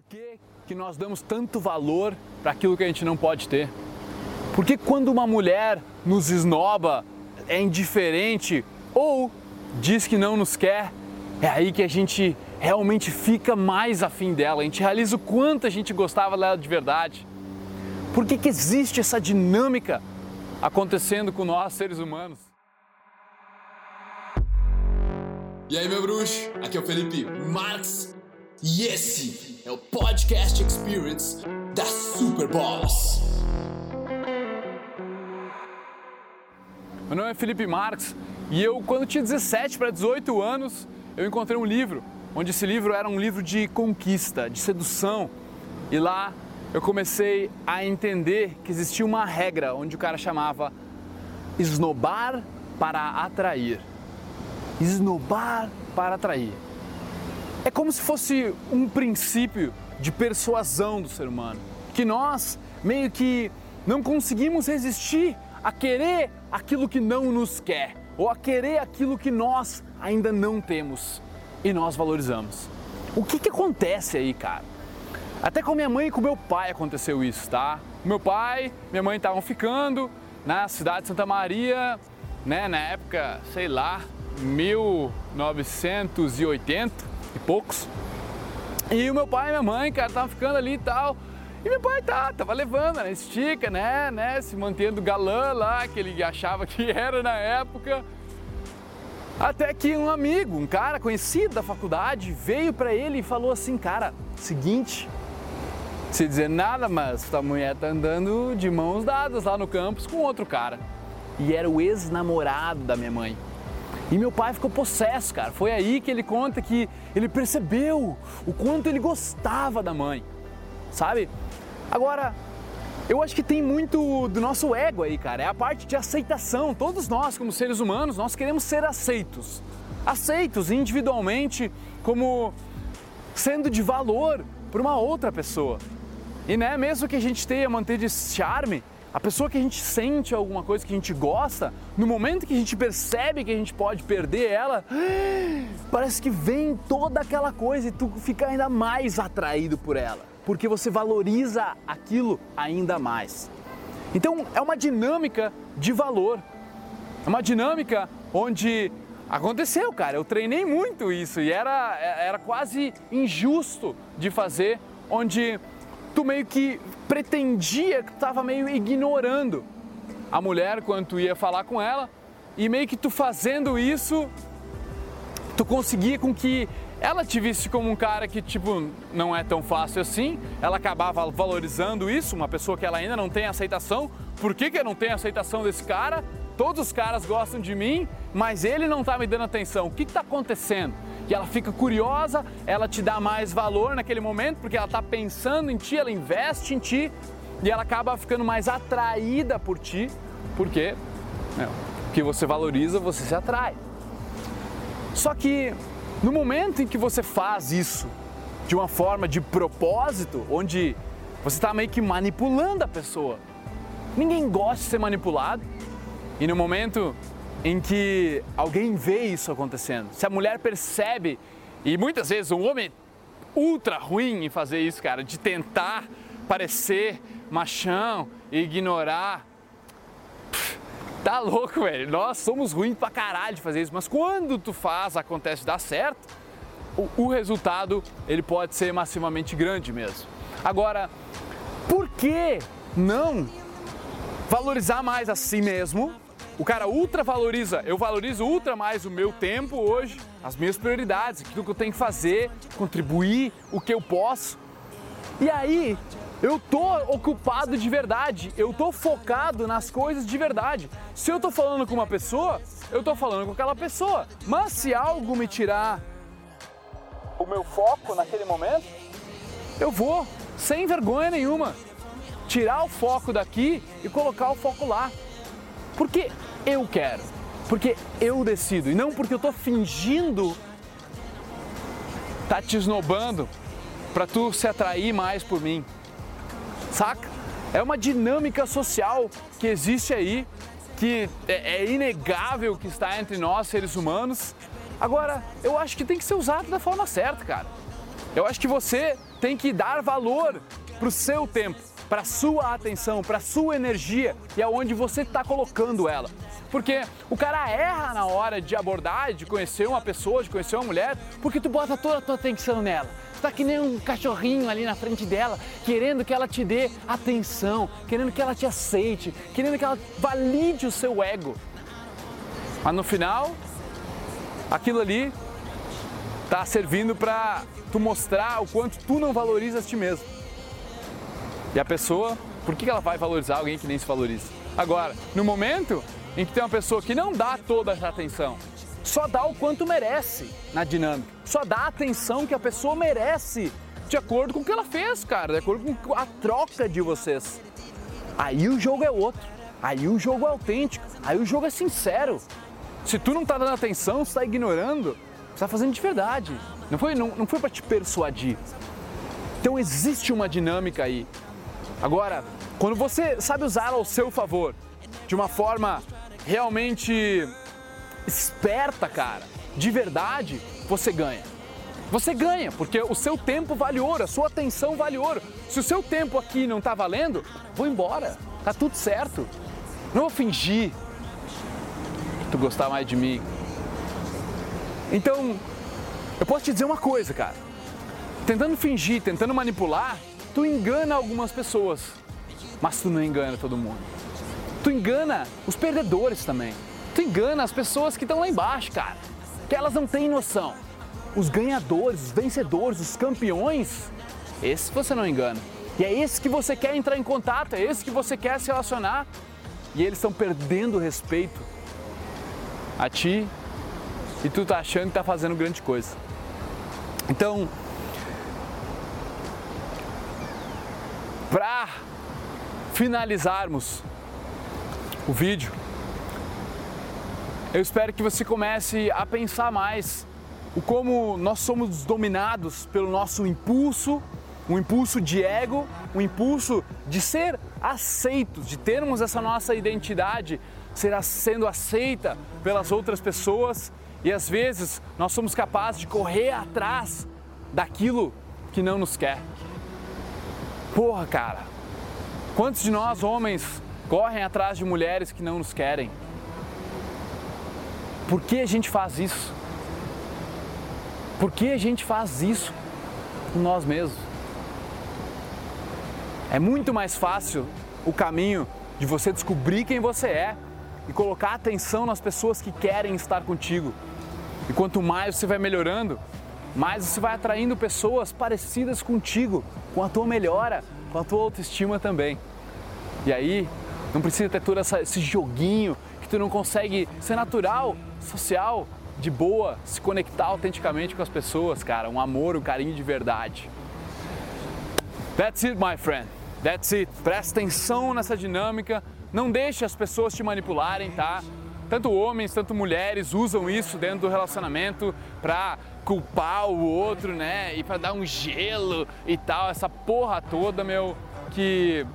Por que, que nós damos tanto valor para aquilo que a gente não pode ter? Por que quando uma mulher nos esnoba, é indiferente ou diz que não nos quer, é aí que a gente realmente fica mais afim dela, a gente realiza o quanto a gente gostava dela de verdade. Por que, que existe essa dinâmica acontecendo com nós, seres humanos? E aí, meu bruxo? Aqui é o Felipe Marx e esse é o Podcast Experience da Superboss. Meu nome é Felipe Marx e eu, quando tinha 17 para 18 anos, eu encontrei um livro, onde esse livro era um livro de conquista, de sedução. E lá eu comecei a entender que existia uma regra onde o cara chamava esnobar para atrair. Esnobar para atrair. É como se fosse um princípio de persuasão do ser humano, que nós meio que não conseguimos resistir a querer aquilo que não nos quer, ou a querer aquilo que nós ainda não temos e nós valorizamos. O que, que acontece aí, cara? Até com minha mãe e com meu pai aconteceu isso, tá? Meu pai, minha mãe estavam ficando na cidade de Santa Maria, né, na época, sei lá, 1980 e poucos. E o meu pai e minha mãe, cara, estavam ficando ali e tal. E meu pai tá, tava levando, né? Estica, né? né? Se mantendo galã lá, que ele achava que era na época. Até que um amigo, um cara conhecido da faculdade, veio para ele e falou assim: Cara, seguinte, sem dizer nada, mas tua mulher tá andando de mãos dadas lá no campus com outro cara. E era o ex-namorado da minha mãe. E meu pai ficou possesso, cara. Foi aí que ele conta que ele percebeu o quanto ele gostava da mãe, sabe? Agora, eu acho que tem muito do nosso ego aí, cara. É a parte de aceitação. Todos nós, como seres humanos, nós queremos ser aceitos. Aceitos individualmente como sendo de valor para uma outra pessoa. E né, mesmo que a gente tenha manter de charme, a pessoa que a gente sente alguma coisa que a gente gosta, no momento que a gente percebe que a gente pode perder ela, parece que vem toda aquela coisa e tu fica ainda mais atraído por ela, porque você valoriza aquilo ainda mais. Então é uma dinâmica de valor, é uma dinâmica onde aconteceu, cara. Eu treinei muito isso e era, era quase injusto de fazer, onde tu meio que pretendia que tu estava meio ignorando a mulher quando tu ia falar com ela e meio que tu fazendo isso, tu conseguia com que ela te visse como um cara que tipo não é tão fácil assim, ela acabava valorizando isso, uma pessoa que ela ainda não tem aceitação. Por que, que eu não tenho aceitação desse cara? Todos os caras gostam de mim, mas ele não está me dando atenção. O que está acontecendo? E ela fica curiosa, ela te dá mais valor naquele momento, porque ela está pensando em ti, ela investe em ti e ela acaba ficando mais atraída por ti, porque né, o que você valoriza, você se atrai. Só que no momento em que você faz isso de uma forma de propósito, onde você está meio que manipulando a pessoa, ninguém gosta de ser manipulado, e no momento em que alguém vê isso acontecendo, se a mulher percebe, e muitas vezes um homem ultra ruim em fazer isso, cara, de tentar parecer machão e ignorar. Tá louco, velho. Nós somos ruins pra caralho de fazer isso, mas quando tu faz, acontece, dá certo, o, o resultado ele pode ser massivamente grande mesmo. Agora, por que não valorizar mais a si mesmo o cara ultra valoriza, eu valorizo ultra mais o meu tempo hoje, as minhas prioridades, aquilo que eu tenho que fazer, contribuir, o que eu posso. E aí, eu tô ocupado de verdade, eu tô focado nas coisas de verdade. Se eu tô falando com uma pessoa, eu tô falando com aquela pessoa. Mas se algo me tirar o meu foco naquele momento, eu vou, sem vergonha nenhuma, tirar o foco daqui e colocar o foco lá. Porque eu quero, porque eu decido e não porque eu tô fingindo tá te esnobando para tu se atrair mais por mim. Saca? É uma dinâmica social que existe aí, que é, é inegável que está entre nós seres humanos. Agora, eu acho que tem que ser usado da forma certa, cara. Eu acho que você tem que dar valor para o seu tempo, para sua atenção, para sua energia e aonde você está colocando ela. Porque o cara erra na hora de abordar, de conhecer uma pessoa, de conhecer uma mulher, porque tu bota toda a tua atenção nela. Tu tá que nem um cachorrinho ali na frente dela, querendo que ela te dê atenção, querendo que ela te aceite, querendo que ela valide o seu ego. Mas no final, aquilo ali tá servindo para tu mostrar o quanto tu não valorizas ti mesmo. E a pessoa, por que ela vai valorizar alguém que nem se valoriza? Agora, no momento em que tem uma pessoa que não dá toda essa atenção, só dá o quanto merece na dinâmica, só dá a atenção que a pessoa merece, de acordo com o que ela fez, cara, de acordo com a troca de vocês. Aí o jogo é outro, aí o jogo é autêntico, aí o jogo é sincero. Se tu não tá dando atenção, você tá ignorando, você tá fazendo de verdade. Não foi, não, não foi para te persuadir. Então existe uma dinâmica aí. Agora, quando você sabe usá-la ao seu favor, de uma forma realmente esperta, cara, de verdade, você ganha. Você ganha, porque o seu tempo vale ouro, a sua atenção vale ouro. Se o seu tempo aqui não tá valendo, vou embora. Tá tudo certo. Não vou fingir que tu gostar mais de mim. Então, eu posso te dizer uma coisa, cara. Tentando fingir, tentando manipular, tu engana algumas pessoas, mas tu não engana todo mundo. Tu engana os perdedores também. Tu engana as pessoas que estão lá embaixo, cara. Que elas não têm noção. Os ganhadores, os vencedores, os campeões, esse você não engana. E é esse que você quer entrar em contato, é esse que você quer se relacionar. E eles estão perdendo respeito a ti e tu tá achando que tá fazendo grande coisa. Então, para finalizarmos o vídeo, eu espero que você comece a pensar mais o como nós somos dominados pelo nosso impulso, um impulso de ego, um impulso de ser aceitos, de termos essa nossa identidade ser sendo aceita pelas outras pessoas. E às vezes nós somos capazes de correr atrás daquilo que não nos quer. Porra, cara, quantos de nós homens correm atrás de mulheres que não nos querem? Por que a gente faz isso? Por que a gente faz isso com nós mesmos? É muito mais fácil o caminho de você descobrir quem você é e colocar atenção nas pessoas que querem estar contigo. E quanto mais você vai melhorando, mais você vai atraindo pessoas parecidas contigo, com a tua melhora, com a tua autoestima também. E aí, não precisa ter todo essa, esse joguinho que tu não consegue ser natural social, de boa, se conectar autenticamente com as pessoas, cara. Um amor, um carinho de verdade. That's it, my friend. That's it. Presta atenção nessa dinâmica. Não deixe as pessoas te manipularem, tá? Tanto homens, tanto mulheres usam isso dentro do relacionamento para culpar o outro, né? E para dar um gelo e tal, essa porra toda, meu, que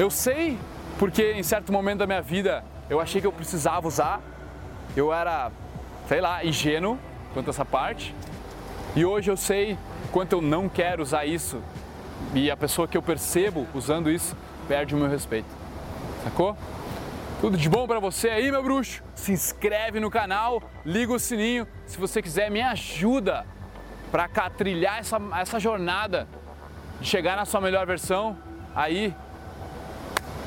eu sei porque em certo momento da minha vida eu achei que eu precisava usar, eu era, sei lá, ingênuo quanto a essa parte. E hoje eu sei quanto eu não quero usar isso. E a pessoa que eu percebo usando isso perde o meu respeito. Sacou? Tudo de bom para você aí, meu bruxo? Se inscreve no canal, liga o sininho. Se você quiser, me ajuda para trilhar essa, essa jornada de chegar na sua melhor versão. Aí,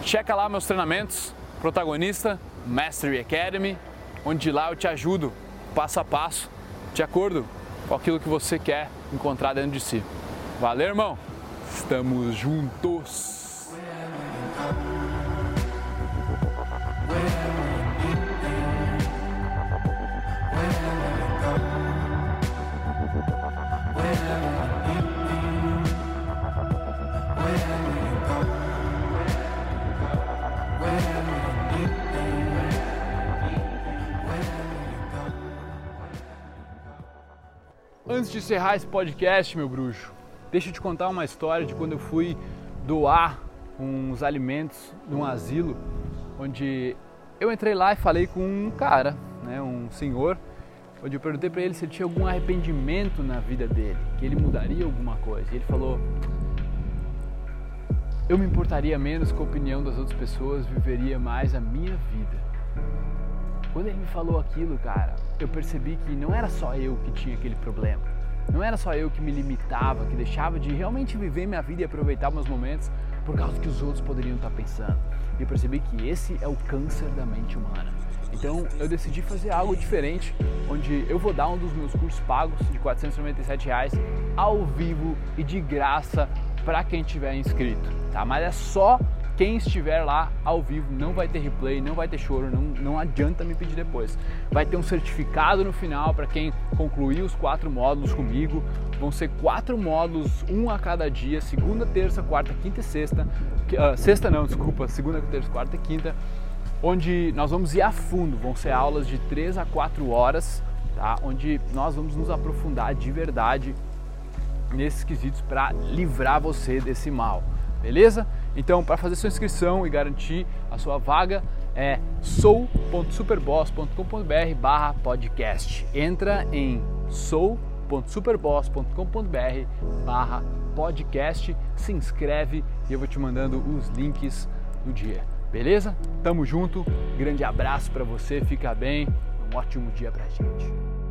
checa lá meus treinamentos protagonista Mastery Academy, onde lá eu te ajudo passo a passo, de acordo com aquilo que você quer encontrar dentro de si. Valeu, irmão! Estamos juntos! Antes de encerrar esse podcast, meu bruxo, deixa eu te contar uma história de quando eu fui doar uns alimentos num asilo, onde eu entrei lá e falei com um cara, né, um senhor, onde eu perguntei para ele se ele tinha algum arrependimento na vida dele, que ele mudaria alguma coisa. E ele falou: Eu me importaria menos com a opinião das outras pessoas, viveria mais a minha vida. Quando ele me falou aquilo, cara, eu percebi que não era só eu que tinha aquele problema. Não era só eu que me limitava, que deixava de realmente viver minha vida e aproveitar meus momentos por causa que os outros poderiam estar pensando. E eu percebi que esse é o câncer da mente humana. Então eu decidi fazer algo diferente, onde eu vou dar um dos meus cursos pagos de 497 reais ao vivo e de graça para quem tiver inscrito, tá? Mas é só quem estiver lá ao vivo não vai ter replay, não vai ter choro, não, não adianta me pedir depois. Vai ter um certificado no final para quem concluir os quatro módulos comigo. Vão ser quatro módulos, um a cada dia, segunda, terça, quarta, quinta e sexta. Uh, sexta não, desculpa, segunda, terça, quarta e quinta. Onde nós vamos ir a fundo, vão ser aulas de três a quatro horas, tá? Onde nós vamos nos aprofundar de verdade nesses quesitos para livrar você desse mal, beleza? Então, para fazer sua inscrição e garantir a sua vaga, é sou.superboss.com.br podcast. Entra em sou.superboss.com.br podcast, se inscreve e eu vou te mandando os links do dia. Beleza? Tamo junto, grande abraço para você, fica bem, um ótimo dia pra gente.